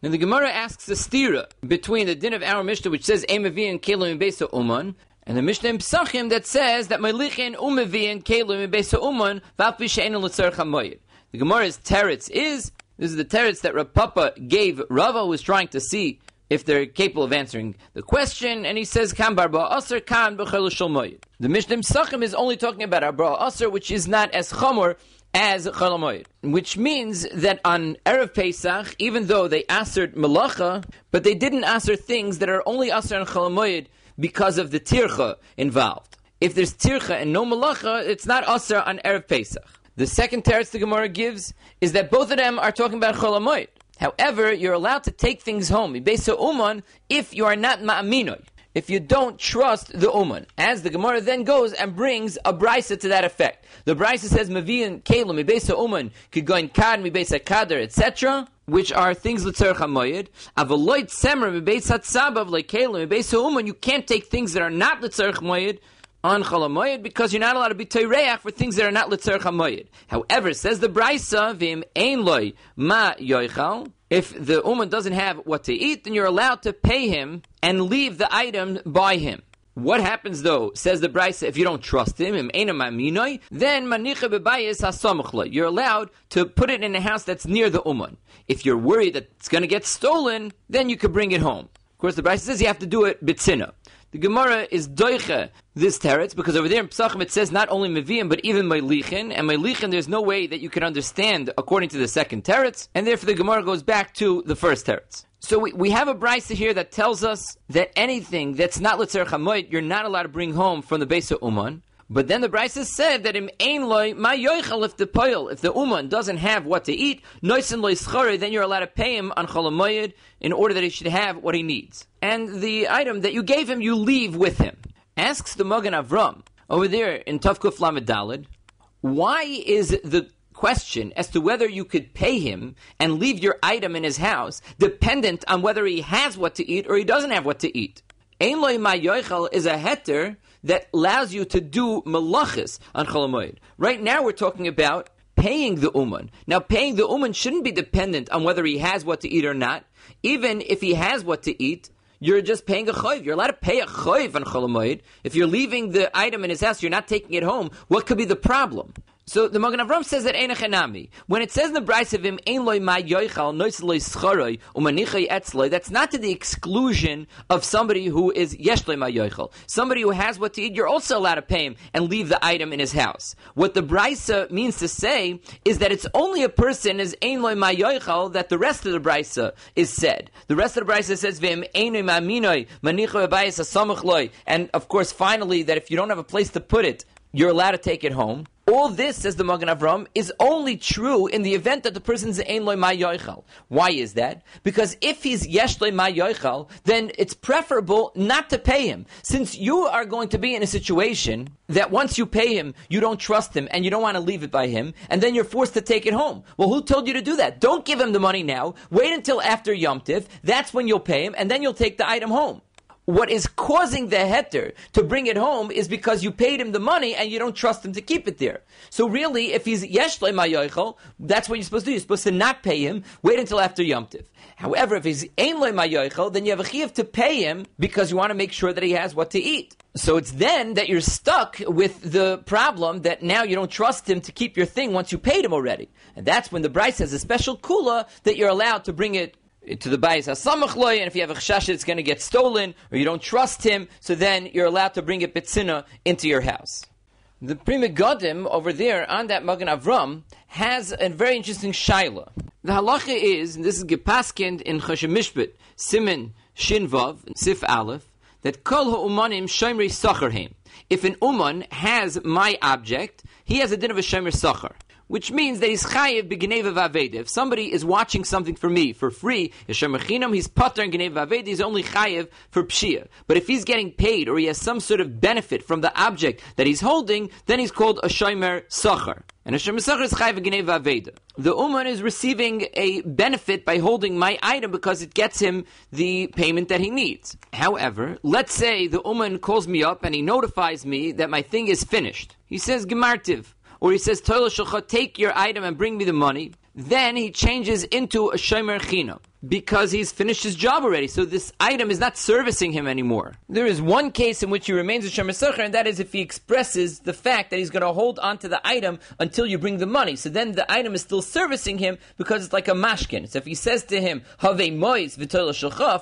Now the Gemara asks a stira between the din of our Mishnah, which says Emavi and Kalim Beis Uman, and the Mishnah in Psachim that says that Melichin Umevin Kelim Besa Uman Vapvishainu L'Tzarech HaMoyed. The Gemara's teretz is this is the teretz that Papa gave Rava was trying to see if they're capable of answering the question, and he says Kan Barba Aser Kan Moyed. The Mishnah Psachim is only talking about Arba Aser, which is not as chamor as Chalamoyed, which means that on Erev Pesach, even though they answered Malacha, but they didn't answer things that are only Aser and Chalamoyed because of the tircha involved. If there's tircha and no malacha, it's not asr on Erev Pesach. The second teretz the Gemara gives is that both of them are talking about cholamoid. However, you're allowed to take things home, Besa Uman, if you are not ma'aminoi. If you don't trust the Uman. As the Gemara then goes and brings a brisa to that effect. The brisa says, Mavian Kalim, Besa Uman, could go in Kad, Besa Kader, etc which are things l'tzerch hamoyed. Avaloid semer mebeis hatzabav lekelim mebeis ha'uman. You can't take things that are not l'tzerch moyed on chalamoyed because you're not allowed to be teireach for things that are not l'tzerch hamoyed. However, says the brisa vim ein loy ma yoichal. If the uman doesn't have what to eat, then you're allowed to pay him and leave the item by him. What happens though, says the Brisa, if you don't trust him, then You're allowed to put it in a house that's near the Uman. If you're worried that it's going to get stolen, then you could bring it home. Of course, the Brisa says you have to do it bitzina. The Gemara is doiche this teretz because over there in Psachim it says not only meviim but even melichin, and melichin there's no way that you can understand according to the second teretz, and therefore the Gemara goes back to the first teretz. So we, we have a brisa here that tells us that anything that's not Litzer Chamoit, you're not allowed to bring home from the base of Uman. But then the brisa said that loy ma if the poil if the uman doesn't have what to eat loy then you're allowed to pay him on cholamoyed in order that he should have what he needs and the item that you gave him you leave with him asks the Magen Avram over there in Tavkuf Lamadalid, why is the question as to whether you could pay him and leave your item in his house dependent on whether he has what to eat or he doesn't have what to eat. Ein loy yoichal is a heter that allows you to do malachis on cholamoid. Right now we're talking about paying the uman. Now paying the uman shouldn't be dependent on whether he has what to eat or not. Even if he has what to eat, you're just paying a choiv. You're allowed to pay a choiv on Cholamoid. If you're leaving the item in his house, you're not taking it home. What could be the problem? So the Magen Avram says that Enochanami. When it says in the Bryce of him, Ein loy ma yoichal noisloi scharoi umanichai etzloi, that's not to the exclusion of somebody who is yeshloi ma yoichal. Somebody who has what to eat, you're also allowed to pay him and leave the item in his house. What the Bryce means to say is that it's only a person is Ein loy ma yoichal that the rest of the Bryce is said. The rest of the Bryce says vim Ein ma minoi manichoi abayis asamach and of course finally that if you don't have a place to put it, you're allowed to take it home. All this, says the Magen Avram, is only true in the event that the person's ein loy ma yoichal. Why is that? Because if he's yesh loy ma yoichal, then it's preferable not to pay him. Since you are going to be in a situation that once you pay him, you don't trust him and you don't want to leave it by him, and then you're forced to take it home. Well, who told you to do that? Don't give him the money now. Wait until after Yom Tif. That's when you'll pay him, and then you'll take the item home what is causing the heter to bring it home is because you paid him the money and you don't trust him to keep it there. So really, if he's yeshle mayoichel, that's what you're supposed to do. You're supposed to not pay him. Wait until after Yom Tiv. However, if he's ein mayoichel, then you have a chiyuv to pay him because you want to make sure that he has what to eat. So it's then that you're stuck with the problem that now you don't trust him to keep your thing once you paid him already. And that's when the Bryce has a special kula that you're allowed to bring it to the bayis hasamachloy, and if you have a chashash it's going to get stolen, or you don't trust him, so then you're allowed to bring a pitzina into your house. The Pri Megadim over there on that Magen Avram has a very interesting shaila. The halacha is, and this is gepaskind in Choshen Mishpat, Simin Shinvav, Sif Aleph, that kol ha'umanim shomri sacherheim. If an uman has my object, he has a din of a shomer sacher which means that he's chayiv b'gneva v'aveda. If somebody is watching something for me for free, yashem rechinam, he's pater and gneva v'aveda, he's only chayiv for pshia. But if he's getting paid or he has some sort of benefit from the object that he's holding, then he's called a shomer sacher. And a shomer sacher is chayiv gneva v'aveda. The uman is receiving a benefit by holding my item because it gets him the payment that he needs. However, let's say the uman calls me up and he notifies me that my thing is finished. He says, Gemartiv, or he says, Shulcha, take your item and bring me the money, then he changes into a Shomer Chino because he's finished his job already. So this item is not servicing him anymore. There is one case in which he remains a Shomer Secher, and that is if he expresses the fact that he's going to hold on to the item until you bring the money. So then the item is still servicing him because it's like a mashkin. So if he says to him, Have mois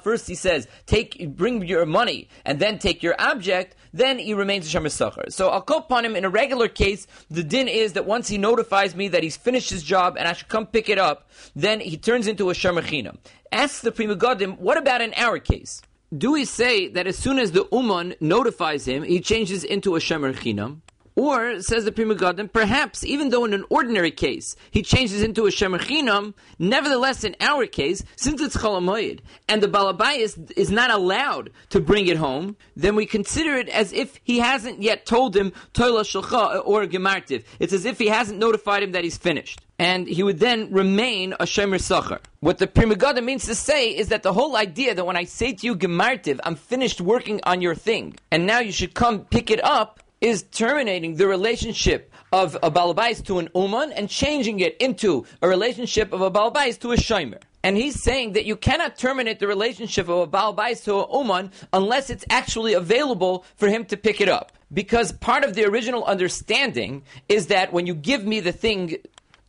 first he says, take, bring your money, and then take your object, then he remains a Shemer Sachar. So I'll call upon him in a regular case. The din is that once he notifies me that he's finished his job and I should come pick it up, then he turns into a Shemer Chinam. Ask the Pri Megadim, what about in our case? Do we say that as soon as the Uman notifies him, he changes into a Shemer Chinam? Or, says the Pri Megadim, perhaps, even though in an ordinary case, he changes into a Shemer Chinam, nevertheless, in our case, since it's Cholamoyed, and the Balabayas is not allowed to bring it home, then we consider it as if he hasn't yet told him Toila Shulcha or Gemartiv. It's as if he hasn't notified him that he's finished. And he would then remain a Shemer Sachar. What the Pri Megadim means to say is that the whole idea that when I say to you Gemartiv, I'm finished working on your thing, and now you should come pick it up, is terminating the relationship of a balabais to an uman and changing it into a relationship of a balabais to a shomer. And he's saying that you cannot terminate the relationship of a balabais to a uman unless it's actually available for him to pick it up. Because part of the original understanding is that when you give me the thing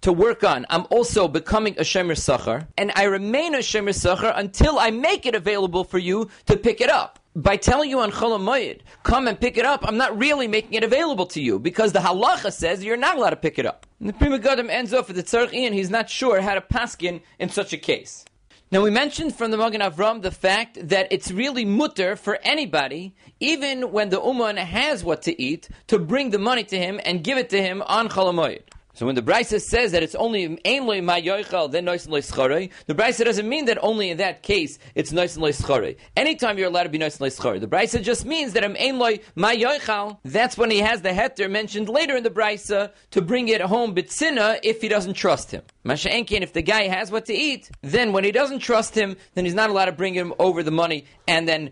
to work on, I'm also becoming a Shemer Sachar, and I remain a Shemer Sachar until I make it available for you to pick it up by telling you on Chol come and pick it up, I'm not really making it available to you because the halacha says you're not allowed to pick it up. And the Pri Megadim ends off with the Tzarech Ian, he's not sure how to paskin in such a case. Now we mentioned from the Magen Avram the fact that it's really mutter for anybody, even when the Uman has what to eat, to bring the money to him and give it to him on Chol so when the Brisa says that it's only ein loy ma yoichal, then nois loy schare, the Brisa doesn't mean that only in that case it's nois loy schare. Anytime you're allowed to be nois loy schare, the Brisa just means that I'm yoichal. That's when he has the heter mentioned later in the Brisa to bring it home bitzina if he doesn't trust him. Masha'enkin, if the guy has what to eat, then when he doesn't trust him, then he's not allowed to bring him over the money and then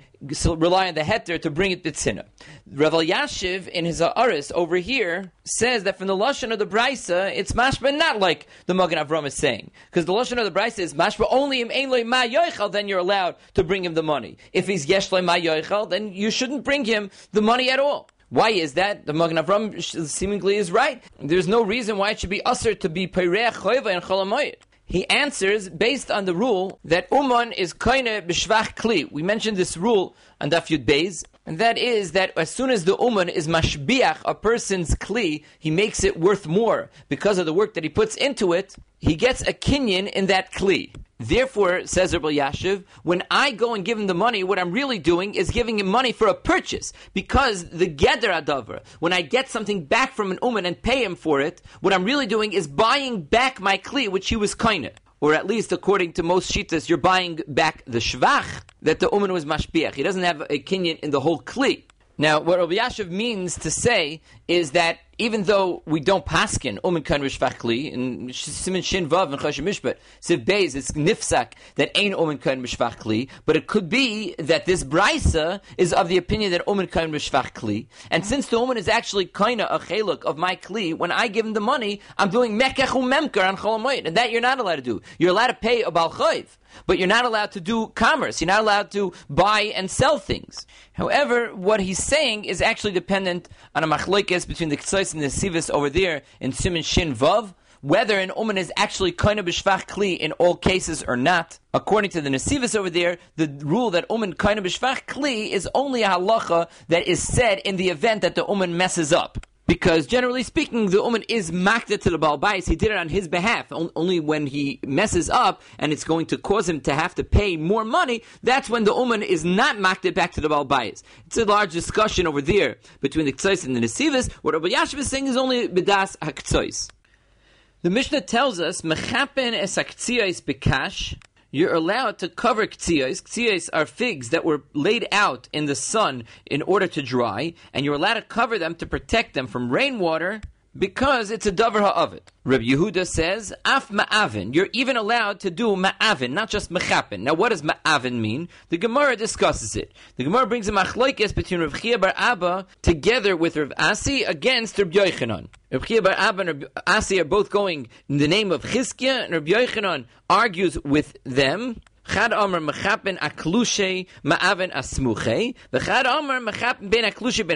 rely on the heter to bring it bitzina. Rav Yashiv in his Aris over here says that from the lashon of the brisa, it's mashma not like the Magen Avram is saying, because the lashon of the brisa is mashma only im ein ma yoichal, then you're allowed to bring him the money. If he's yesh ma yoichal, then you shouldn't bring him the money at all. Why is that? The Magen Avram seemingly is right. There's no reason why it should be usher to be peirech choiva and cholamoyed. He answers based on the rule that uman is koine b'shvach kli. We mentioned this rule on Daf Yud Beis, and that is that as soon as the uman is mashbiach a person's kli, he makes it worth more because of the work that he puts into it. He gets a kinyan in that kli. Therefore, says Rabbi Yashiv, when I go and give him the money, what I'm really doing is giving him money for a purchase. Because the Geder Adavar, when I get something back from an Uman and pay him for it, what I'm really doing is buying back my Kli, which he was kind or at least according to most shitas, you're buying back the shvach that the uman was mashbiach. He doesn't have a kinyan in the whole kli. Now, what Rabbi Yashiv means to say is that even though we don't paskin umen kan mishvachli in simin shin vav and Choshen Mishpat siv beis it's nifsak that ain't umen kan mishvachli, but it could be that this brisa is of the opinion that umen kan mishvachli, and since the umen is actually kinda a cheluk of my kli, when I give him the money, I'm doing mekech umemker on cholamoyit, and that you're not allowed to do. You're allowed to pay a balchayv but you're not allowed to do commerce. You're not allowed to buy and sell things. However, what he's saying is actually dependent on a machlokes between the Ktsois and the Sivis over there in Simon Shin Vav, whether an Uman is actually of b'shvach kli in all cases or not. According to the Nesivis over there, the rule that kind of b'shvach kli is only a halacha that is said in the event that the Uman messes up. Because generally speaking, the woman is makda to the balbais. He did it on his behalf. Only when he messes up and it's going to cause him to have to pay more money, that's when the woman is not makda back to the balbais. It's a large discussion over there between the ktsois and the nesivas. What Rabbi Yashiv is saying is only bedas haktsois. The Mishnah tells us mechapen es bekash you're allowed to cover ktsiyos. Ktsiyos are figs that were laid out in the sun in order to dry, and you're allowed to cover them to protect them from rainwater because it's a davar ha'avid. Rabbi Yehuda says, af ma'avin. You're even allowed to do ma'avin, not just mechapin. Now, what does ma'avin mean? The Gemara discusses it. The Gemara brings a machlokes between Rav Chia bar Abba together with Rav Asi against Rav Yochanan. Rav Chia bar Abba and Rav Asi are both going in the name of Chizkia, and Rav Yochanan argues with them. Chad asmuche. Ben ben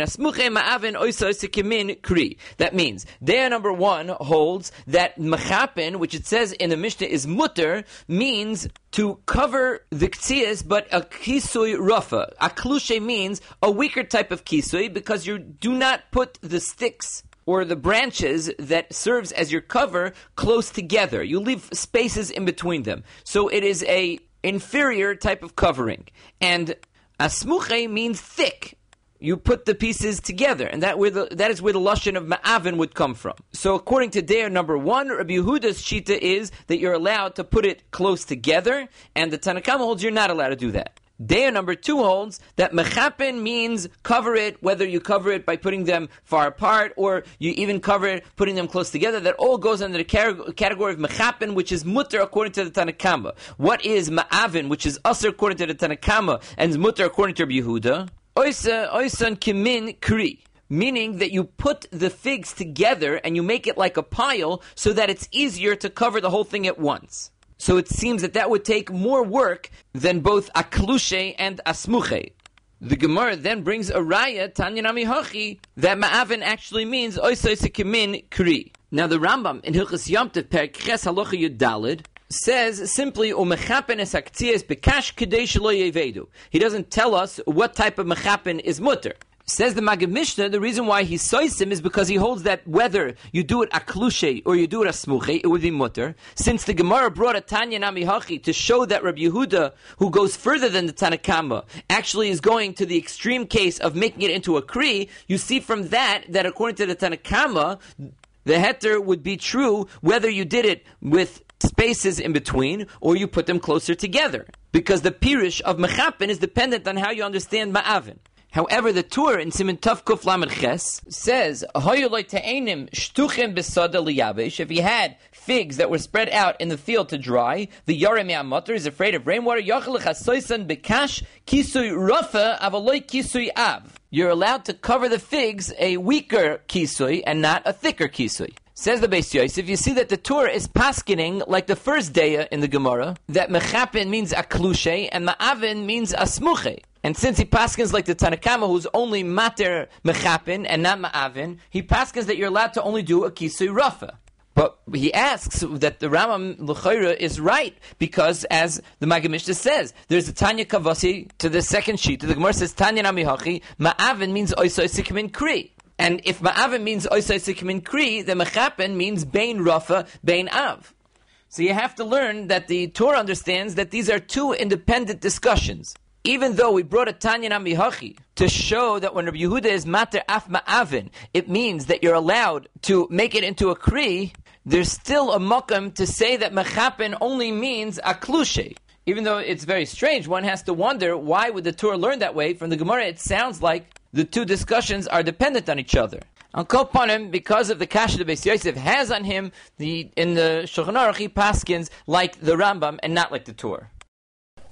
asmuche kimin kri. That means, day number one holds that mechapen, which it says in the Mishnah is mutter, means to cover the ktzias, but a kisui rafa. Aklushe means a weaker type of kisui because you do not put the sticks or the branches that serves as your cover close together. You leave spaces in between them. So it is a inferior type of covering. And asmuche means thick. You put the pieces together, and that, where the, that is where the lashon of ma'avin would come from. So, according to Deir number one, Rabbi Yehuda's shita is that you're allowed to put it close together, and the Tanakama holds you're not allowed to do that. Daya number two holds that mechapen means cover it, whether you cover it by putting them far apart or you even cover it putting them close together. That all goes under the category of mechapen, which is mutter according to the Tanakama. What is ma'avin, which is usher according to the Tanakama and mutter according to Yehuda? Oisa, oisan kimin kri meaning that you put the figs together and you make it like a pile so that it's easier to cover the whole thing at once. So it seems that that would take more work than both aklushe and asmuche. The Gemara then brings a raya, Tanya Nami Hachi, that ma'avin actually means oisoisikimin kri. Now the Rambam in Hilchas Yomtev per Ches Halacha Yudalid says simply umechapen es bekash kadei He doesn't tell us what type of mechapen is mutter. Says the Magid Mishnah, the reason why he sois him is because he holds that whether you do it aklushe or you do it asmuche, it would be mutter. Since the Gemara brought a Tanya Namihachi to show that Rabbi Yehuda, who goes further than the Tanakama, actually is going to the extreme case of making it into a kri, you see from that that according to the Tanakama, the heter would be true whether you did it with spaces in between or you put them closer together. Because the pirish of mechapen is dependent on how you understand ma'avin. However, the Tur in Siman Tuf Kuf Lamed Ches says, If he had figs that were spread out in the field to dry, the Yorem Yamatar is afraid of rainwater. kisui rafa kisui av. You're allowed to cover the figs a weaker kisui and not a thicker kisui. Says the Beis Yosef, you see that the Tur is paskining like the first day in the Gemara, that mechapin means a klushe and ma'avin means a smuche. And since he paskins like the Tanakama, who's only mater mechapin and not ma'avin, he paskins that you're allowed to only do a kisui rafa. But he asks that the Rambam L'chayra is right because, as the Magid Mishnah says, there's a Tanya Kavasi to the second sheet. The Gemara says Tanya Namihachi Ma'avin means Oisoisikim Kri. And if ma'avin means oisai in kri, then mechapen means bain rafa, bain av. So you have to learn that the Tur understands that these are two independent discussions. Even though we brought a Tanya Namihachi to show that when Rabbi Yehuda is mater af ma'avin, it means that you're allowed to make it into a kri, there's still a mukam to say that mechapen only means a klushe. Even though it's very strange, one has to wonder why would the Tur learn that way? From the Gemara, it sounds like the two discussions are dependent on each other. On Kopanim, because of the kasha the Beis Yosef has on him, the in the Shulchan Aruch he paskins like the Rambam and not like the Tur.